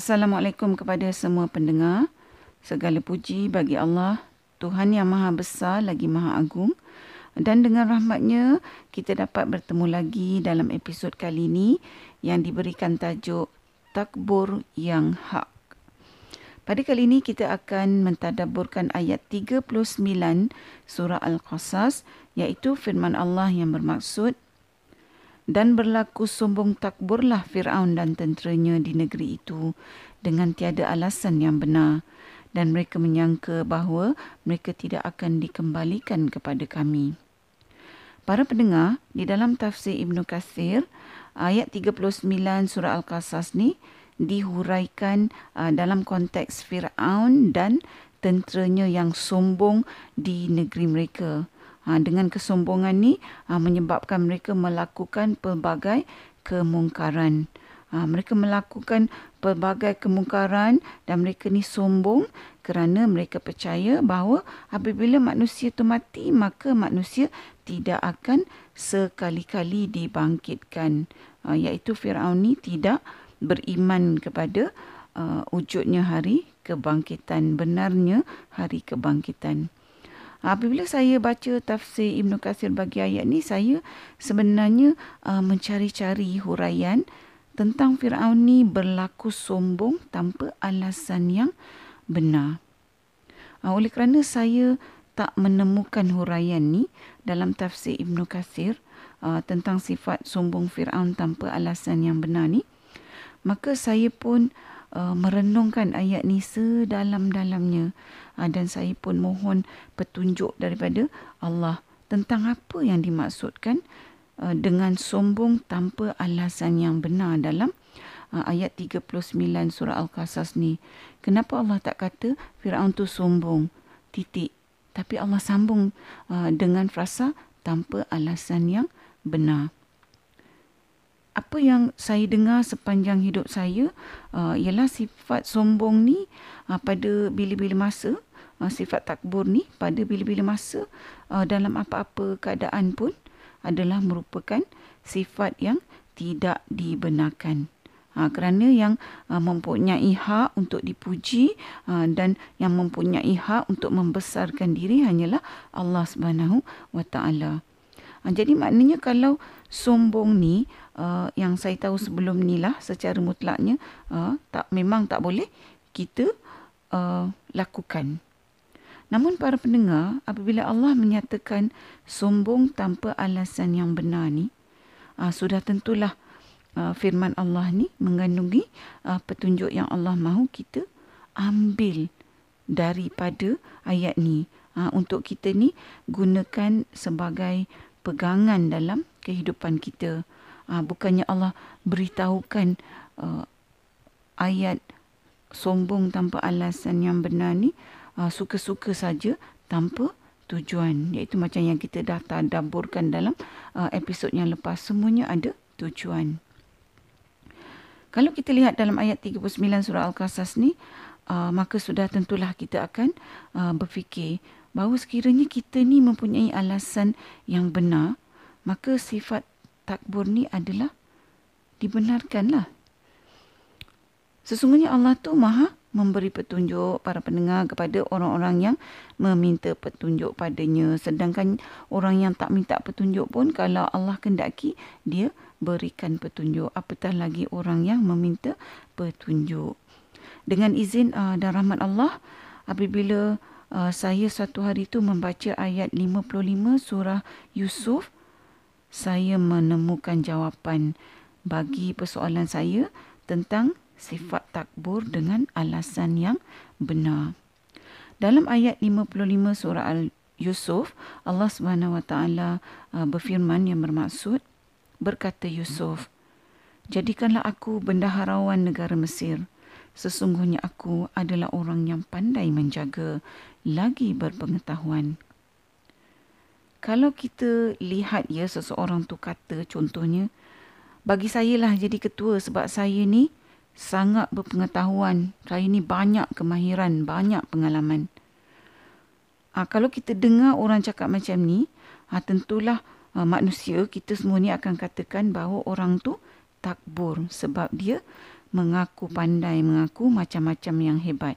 Assalamualaikum kepada semua pendengar. Segala puji bagi Allah, Tuhan yang Maha Besar lagi Maha Agung. Dan dengan rahmatnya, kita dapat bertemu lagi dalam episod kali ini yang diberikan tajuk Takbur yang Hak. Pada kali ini kita akan mentadaburkan ayat 39 surah Al-Qasas iaitu firman Allah yang bermaksud dan berlaku sombong takburlah Fir'aun dan tenteranya di negeri itu dengan tiada alasan yang benar dan mereka menyangka bahawa mereka tidak akan dikembalikan kepada kami. Para pendengar, di dalam tafsir Ibn Kathir, ayat 39 surah Al-Qasas ni dihuraikan uh, dalam konteks Fir'aun dan tenteranya yang sombong di negeri mereka. Ha, dengan kesombongan ni ha, menyebabkan mereka melakukan pelbagai kemungkaran. Ha, mereka melakukan pelbagai kemungkaran dan mereka ni sombong kerana mereka percaya bahawa apabila manusia itu mati maka manusia tidak akan sekali-kali dibangkitkan. Ha, iaitu Firaun ni tidak beriman kepada uh, wujudnya hari kebangkitan benarnya hari kebangkitan. Apabila saya baca tafsir Ibn Qasir bagi ayat ni, saya sebenarnya uh, mencari-cari huraian tentang Fir'aun ni berlaku sombong tanpa alasan yang benar. Uh, oleh kerana saya tak menemukan huraian ni dalam tafsir Ibn Qasir uh, tentang sifat sombong Fir'aun tanpa alasan yang benar ni, maka saya pun uh, merenungkan ayat ni sedalam-dalamnya uh, dan saya pun mohon petunjuk daripada Allah tentang apa yang dimaksudkan uh, dengan sombong tanpa alasan yang benar dalam uh, ayat 39 surah Al-Qasas ni. Kenapa Allah tak kata Firaun tu sombong? Titik. Tapi Allah sambung uh, dengan frasa tanpa alasan yang benar apa yang saya dengar sepanjang hidup saya uh, ialah sifat sombong ni uh, pada bila-bila masa uh, sifat takbur ni pada bila-bila masa uh, dalam apa-apa keadaan pun adalah merupakan sifat yang tidak dibenarkan Ha, kerana yang uh, mempunyai hak untuk dipuji uh, dan yang mempunyai hak untuk membesarkan diri hanyalah Allah Subhanahu Wa Taala. Ha, jadi maknanya kalau sombong ni uh, yang saya tahu sebelum ni lah secara mutlaknya uh, tak memang tak boleh kita uh, lakukan. Namun para pendengar, apabila Allah menyatakan sombong tanpa alasan yang benar ni, uh, sudah tentulah uh, firman Allah ni mengandungi uh, petunjuk yang Allah mahu kita ambil daripada ayat ni uh, untuk kita ni gunakan sebagai pegangan dalam kehidupan kita. Uh, bukannya Allah beritahukan uh, ayat sombong tanpa alasan yang benar ni uh, suka-suka saja tanpa tujuan. Iaitu macam yang kita dah tadaburkan dalam uh, episod yang lepas. Semuanya ada tujuan. Kalau kita lihat dalam ayat 39 surah Al-Qasas ni, uh, maka sudah tentulah kita akan uh, berfikir bahawa sekiranya kita ni mempunyai alasan yang benar, maka sifat takbur ni adalah dibenarkanlah. Sesungguhnya Allah tu maha memberi petunjuk para pendengar kepada orang-orang yang meminta petunjuk padanya. Sedangkan orang yang tak minta petunjuk pun kalau Allah kendaki dia berikan petunjuk. Apatah lagi orang yang meminta petunjuk. Dengan izin uh, dan rahmat Allah, apabila uh, saya satu hari itu membaca ayat 55 surah Yusuf, saya menemukan jawapan bagi persoalan saya tentang sifat takbur dengan alasan yang benar. Dalam ayat 55 surah Al-Yusuf, Allah Subhanahu Wa Taala uh, berfirman yang bermaksud berkata Yusuf, "Jadikanlah aku bendaharawan negara Mesir. Sesungguhnya aku adalah orang yang pandai menjaga lagi berpengetahuan." Kalau kita lihat ya seseorang tu kata contohnya bagi saya lah jadi ketua sebab saya ni sangat berpengetahuan saya ni banyak kemahiran banyak pengalaman ha, kalau kita dengar orang cakap macam ni ha, tentulah ha, manusia kita semua ni akan katakan bahawa orang tu takbur sebab dia mengaku pandai, mengaku macam-macam yang hebat.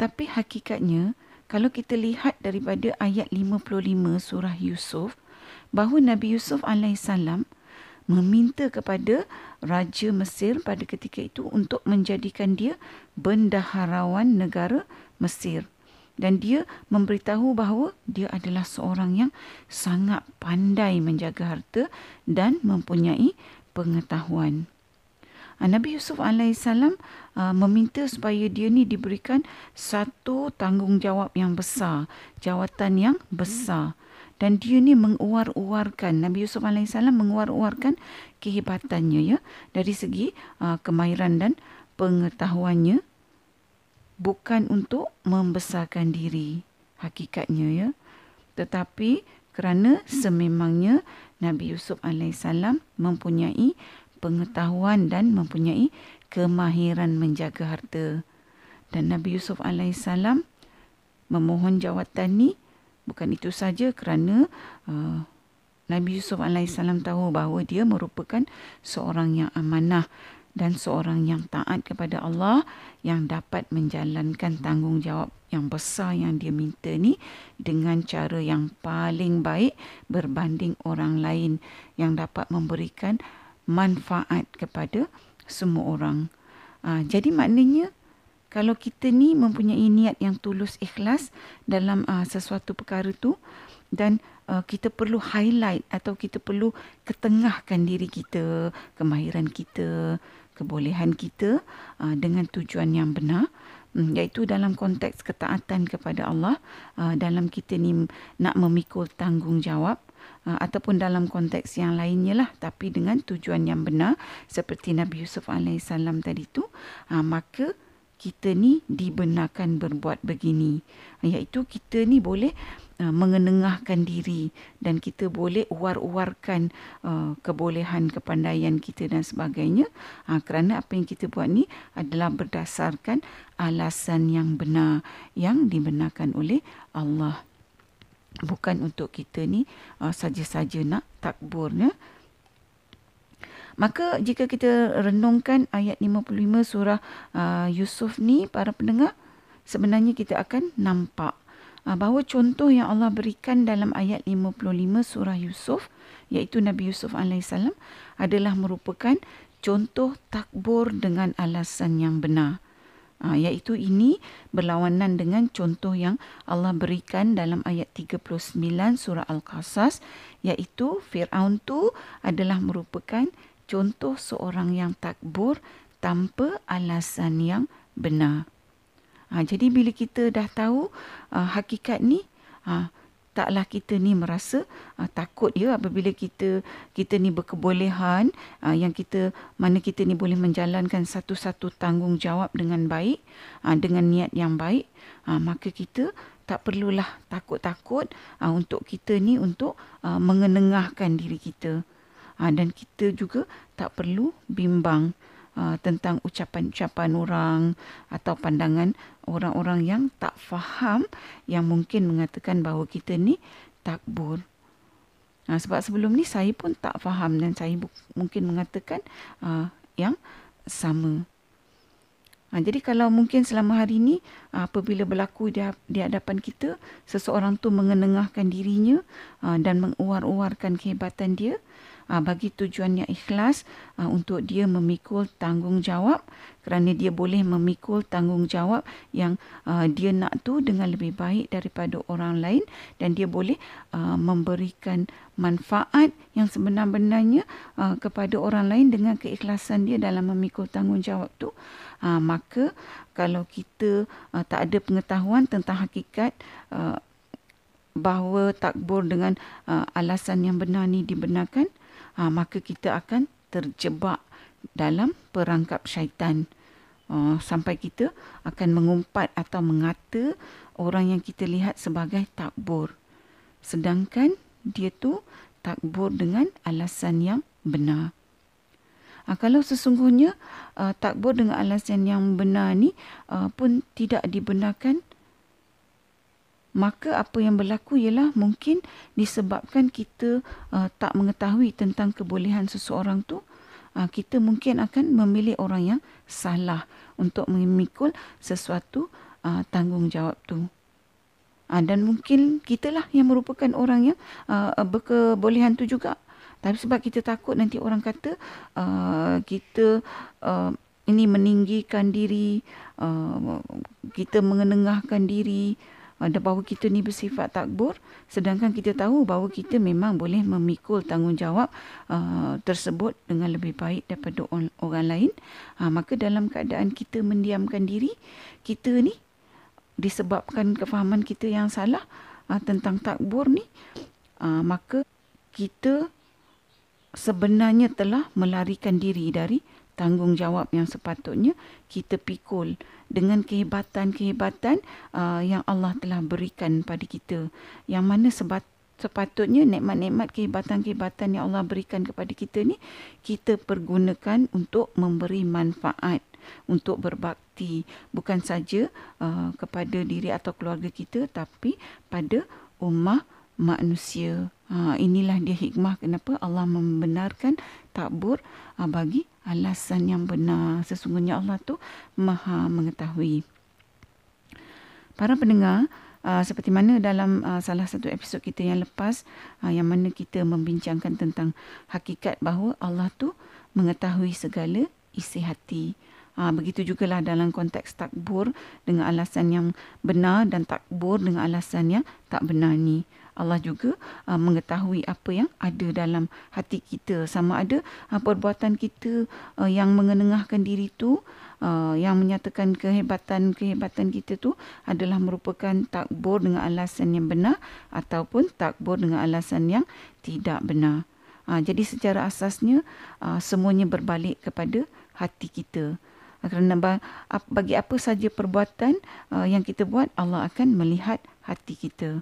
Tapi hakikatnya, kalau kita lihat daripada ayat 55 surah Yusuf, bahawa Nabi Yusuf alaihissalam meminta kepada Raja Mesir pada ketika itu untuk menjadikan dia bendaharawan negara Mesir. Dan dia memberitahu bahawa dia adalah seorang yang sangat pandai menjaga harta dan mempunyai pengetahuan. Ah, Nabi Yusuf AS uh, meminta supaya dia ni diberikan satu tanggungjawab yang besar, jawatan yang besar. Dan dia ni menguar-uarkan, Nabi Yusuf AS menguar-uarkan kehebatannya ya dari segi uh, kemahiran dan pengetahuannya bukan untuk membesarkan diri hakikatnya ya tetapi kerana sememangnya Nabi Yusuf alaihissalam mempunyai pengetahuan dan mempunyai kemahiran menjaga harta. Dan Nabi Yusuf alaihissalam memohon jawatan ni bukan itu saja kerana uh, Nabi Yusuf alaihissalam tahu bahawa dia merupakan seorang yang amanah dan seorang yang taat kepada Allah yang dapat menjalankan tanggungjawab yang besar yang dia minta ni dengan cara yang paling baik berbanding orang lain yang dapat memberikan manfaat kepada semua orang. Uh, jadi maknanya kalau kita ni mempunyai niat yang tulus ikhlas dalam uh, sesuatu perkara tu dan uh, kita perlu highlight atau kita perlu ketengahkan diri kita, kemahiran kita, kebolehan kita uh, dengan tujuan yang benar um, iaitu dalam konteks ketaatan kepada Allah uh, dalam kita ni nak memikul tanggungjawab ataupun dalam konteks yang lainnya lah tapi dengan tujuan yang benar seperti Nabi Yusuf alaihissalam tadi tu uh, maka kita ni dibenarkan berbuat begini. Iaitu kita ni boleh uh, mengenengahkan diri dan kita boleh uar-uarkan uh, kebolehan kepandaian kita dan sebagainya. Uh, kerana apa yang kita buat ni adalah berdasarkan alasan yang benar yang dibenarkan oleh Allah bukan untuk kita ni uh, saja-saja nak takburnya. Maka jika kita renungkan ayat 55 surah uh, Yusuf ni para pendengar sebenarnya kita akan nampak uh, bahawa contoh yang Allah berikan dalam ayat 55 surah Yusuf iaitu Nabi Yusuf alaihissalam adalah merupakan contoh takbur dengan alasan yang benar ha, iaitu ini berlawanan dengan contoh yang Allah berikan dalam ayat 39 surah Al-Qasas iaitu Fir'aun tu adalah merupakan contoh seorang yang takbur tanpa alasan yang benar. Ha, jadi bila kita dah tahu uh, hakikat ni, uh, taklah kita ni merasa uh, takut ya apabila kita kita ni berkebolehan uh, yang kita mana kita ni boleh menjalankan satu-satu tanggungjawab dengan baik uh, dengan niat yang baik uh, maka kita tak perlulah takut-takut uh, untuk kita ni untuk uh, mengenengahkan diri kita. Uh, dan kita juga tak perlu bimbang uh, tentang ucapan-ucapan orang atau pandangan orang-orang yang tak faham yang mungkin mengatakan bahawa kita ni takbur. Uh, sebab sebelum ni saya pun tak faham dan saya bu- mungkin mengatakan uh, yang sama. Ha, jadi kalau mungkin selama hari ini apabila berlaku di, di hadapan kita seseorang tu mengenengahkan dirinya ha, dan menguar-uarkan kehebatan dia uh, bagi tujuan yang ikhlas uh, untuk dia memikul tanggungjawab. Kerana dia boleh memikul tanggungjawab yang uh, dia nak tu dengan lebih baik daripada orang lain. Dan dia boleh uh, memberikan manfaat yang sebenar-benarnya uh, kepada orang lain dengan keikhlasan dia dalam memikul tanggungjawab tu. Uh, maka kalau kita uh, tak ada pengetahuan tentang hakikat uh, bahawa takbur dengan uh, alasan yang benar ni dibenarkan ha, maka kita akan terjebak dalam perangkap syaitan. Uh, sampai kita akan mengumpat atau mengata orang yang kita lihat sebagai takbur. Sedangkan dia tu takbur dengan alasan yang benar. Uh, kalau sesungguhnya uh, takbur dengan alasan yang benar ni uh, pun tidak dibenarkan maka apa yang berlaku ialah mungkin disebabkan kita uh, tak mengetahui tentang kebolehan seseorang tu uh, kita mungkin akan memilih orang yang salah untuk memikul sesuatu uh, tanggungjawab tu. Uh, dan mungkin kitalah yang merupakan orang yang uh, berkebolehan tu juga. Tapi sebab kita takut nanti orang kata uh, kita uh, ini meninggikan diri, uh, kita mengenengahkan diri, bahawa kita ni bersifat takbur sedangkan kita tahu bahawa kita memang boleh memikul tanggungjawab uh, tersebut dengan lebih baik daripada orang, orang lain. Uh, maka dalam keadaan kita mendiamkan diri kita ni disebabkan kefahaman kita yang salah uh, tentang takbur ni uh, maka kita sebenarnya telah melarikan diri dari tanggungjawab yang sepatutnya kita pikul dengan kehebatan-kehebatan uh, yang Allah telah berikan pada kita yang mana sebat sepatutnya nikmat-nikmat kehebatan-kehebatan yang Allah berikan kepada kita ni kita pergunakan untuk memberi manfaat untuk berbakti bukan saja uh, kepada diri atau keluarga kita tapi pada ummah manusia. Ha, inilah dia hikmah kenapa Allah membenarkan takbur ha, bagi alasan yang benar. Sesungguhnya Allah tu maha mengetahui. Para pendengar, uh, seperti mana dalam uh, salah satu episod kita yang lepas, uh, yang mana kita membincangkan tentang hakikat bahawa Allah tu mengetahui segala isi hati. Uh, begitu jugalah dalam konteks takbur dengan alasan yang benar dan takbur dengan alasan yang tak benar ni. Allah juga uh, mengetahui apa yang ada dalam hati kita sama ada uh, perbuatan kita uh, yang mengenengahkan diri tu uh, yang menyatakan kehebatan-kehebatan kita tu adalah merupakan takbur dengan alasan yang benar ataupun takbur dengan alasan yang tidak benar. Uh, jadi secara asasnya uh, semuanya berbalik kepada hati kita. Kerana bagi apa saja perbuatan uh, yang kita buat Allah akan melihat hati kita.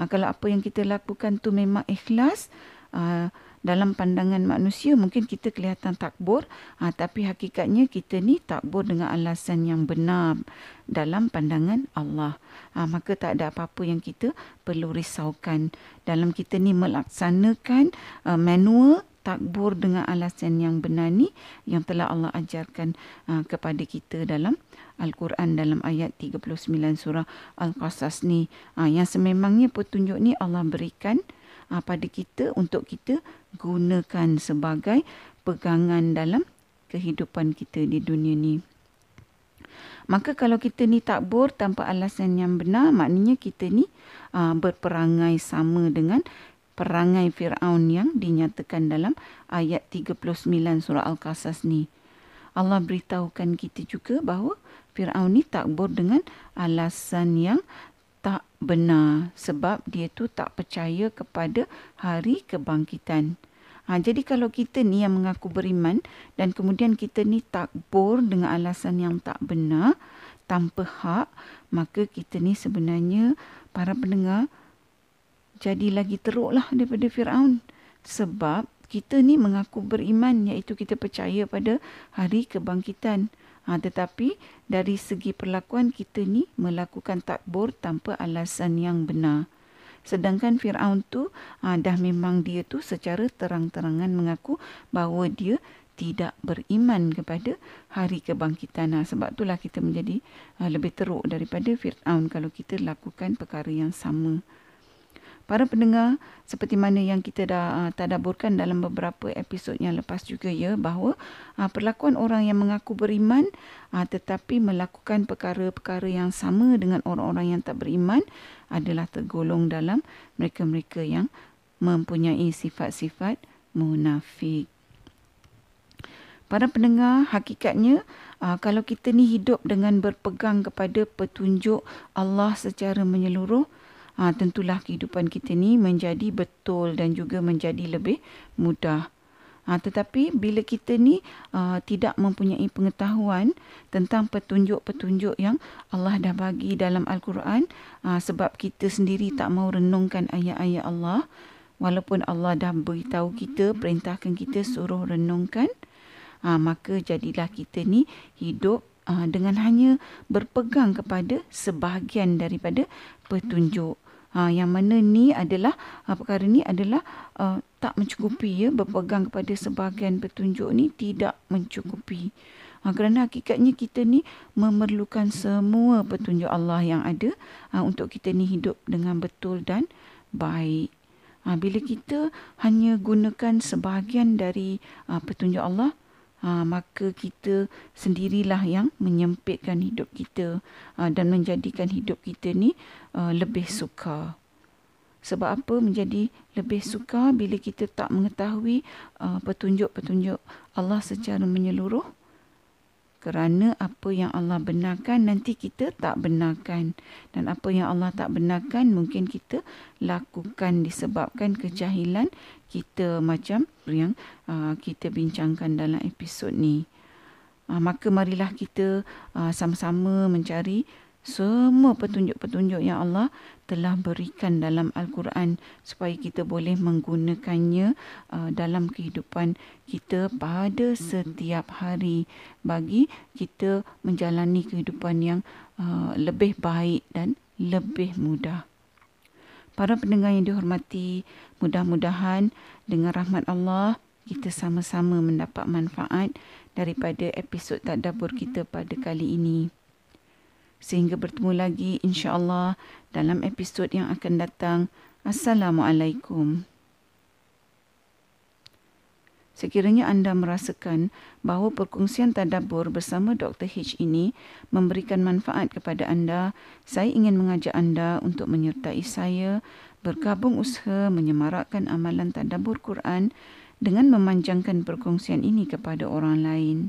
Ha, kalau apa yang kita lakukan tu memang ikhlas uh, dalam pandangan manusia mungkin kita kelihatan takbur uh, tapi hakikatnya kita ni takbur dengan alasan yang benar dalam pandangan Allah. Uh, maka tak ada apa-apa yang kita perlu risaukan dalam kita ni melaksanakan uh, manual takbur dengan alasan yang benar ni yang telah Allah ajarkan uh, kepada kita dalam Al-Quran dalam ayat 39 surah Al-Qasas ni uh, yang sememangnya petunjuk ni Allah berikan uh, pada kita untuk kita gunakan sebagai pegangan dalam kehidupan kita di dunia ni. Maka kalau kita ni takbur tanpa alasan yang benar, maknanya kita ni uh, berperangai sama dengan perangai Fir'aun yang dinyatakan dalam ayat 39 surah Al-Qasas ni. Allah beritahukan kita juga bahawa Fir'aun ni takbur dengan alasan yang tak benar sebab dia tu tak percaya kepada hari kebangkitan. Ha, jadi kalau kita ni yang mengaku beriman dan kemudian kita ni takbur dengan alasan yang tak benar tanpa hak, maka kita ni sebenarnya para pendengar jadi lagi teruklah daripada Firaun sebab kita ni mengaku beriman iaitu kita percaya pada hari kebangkitan ha, tetapi dari segi perlakuan kita ni melakukan takbur tanpa alasan yang benar sedangkan Firaun tu ha, dah memang dia tu secara terang-terangan mengaku bahawa dia tidak beriman kepada hari kebangkitan. Ha, sebab itulah kita menjadi ha, lebih teruk daripada Fir'aun kalau kita lakukan perkara yang sama. Para pendengar, seperti mana yang kita dah uh, tadaburkan dalam beberapa episod yang lepas juga ya, bahawa uh, perlakuan orang yang mengaku beriman uh, tetapi melakukan perkara-perkara yang sama dengan orang-orang yang tak beriman adalah tergolong dalam mereka-mereka yang mempunyai sifat-sifat munafik. Para pendengar, hakikatnya kalau kita ni hidup dengan berpegang kepada petunjuk Allah secara menyeluruh, ha, tentulah kehidupan kita ni menjadi betul dan juga menjadi lebih mudah. Ha, tetapi bila kita ni uh, tidak mempunyai pengetahuan tentang petunjuk-petunjuk yang Allah dah bagi dalam Al-Quran uh, sebab kita sendiri tak mau renungkan ayat-ayat Allah walaupun Allah dah beritahu kita, perintahkan kita suruh renungkan uh, maka jadilah kita ni hidup uh, dengan hanya berpegang kepada sebahagian daripada petunjuk Ha, yang mana ni adalah ha, perkara ni adalah uh, tak mencukupi ya berpegang kepada sebahagian petunjuk ni tidak mencukupi. Ha, kerana hakikatnya kita ni memerlukan semua petunjuk Allah yang ada ha, untuk kita ni hidup dengan betul dan baik. Ha, bila kita hanya gunakan sebahagian dari ha, petunjuk Allah, ha, maka kita sendirilah yang menyempitkan hidup kita ha, dan menjadikan hidup kita ni uh, lebih suka. Sebab apa menjadi lebih suka bila kita tak mengetahui uh, petunjuk-petunjuk Allah secara menyeluruh? Kerana apa yang Allah benarkan nanti kita tak benarkan. Dan apa yang Allah tak benarkan mungkin kita lakukan disebabkan kejahilan kita macam yang uh, kita bincangkan dalam episod ni. Uh, maka marilah kita uh, sama-sama mencari semua petunjuk-petunjuk yang Allah telah berikan dalam Al-Quran supaya kita boleh menggunakannya uh, dalam kehidupan kita pada setiap hari bagi kita menjalani kehidupan yang uh, lebih baik dan lebih mudah. Para pendengar yang dihormati, mudah-mudahan dengan rahmat Allah kita sama-sama mendapat manfaat daripada episod tadabbur kita pada kali ini. Sehingga bertemu lagi insya-Allah dalam episod yang akan datang. Assalamualaikum. Sekiranya anda merasakan bahawa perkongsian tadabbur bersama Dr. H ini memberikan manfaat kepada anda, saya ingin mengajak anda untuk menyertai saya bergabung usaha menyemarakkan amalan tadabbur Quran dengan memanjangkan perkongsian ini kepada orang lain.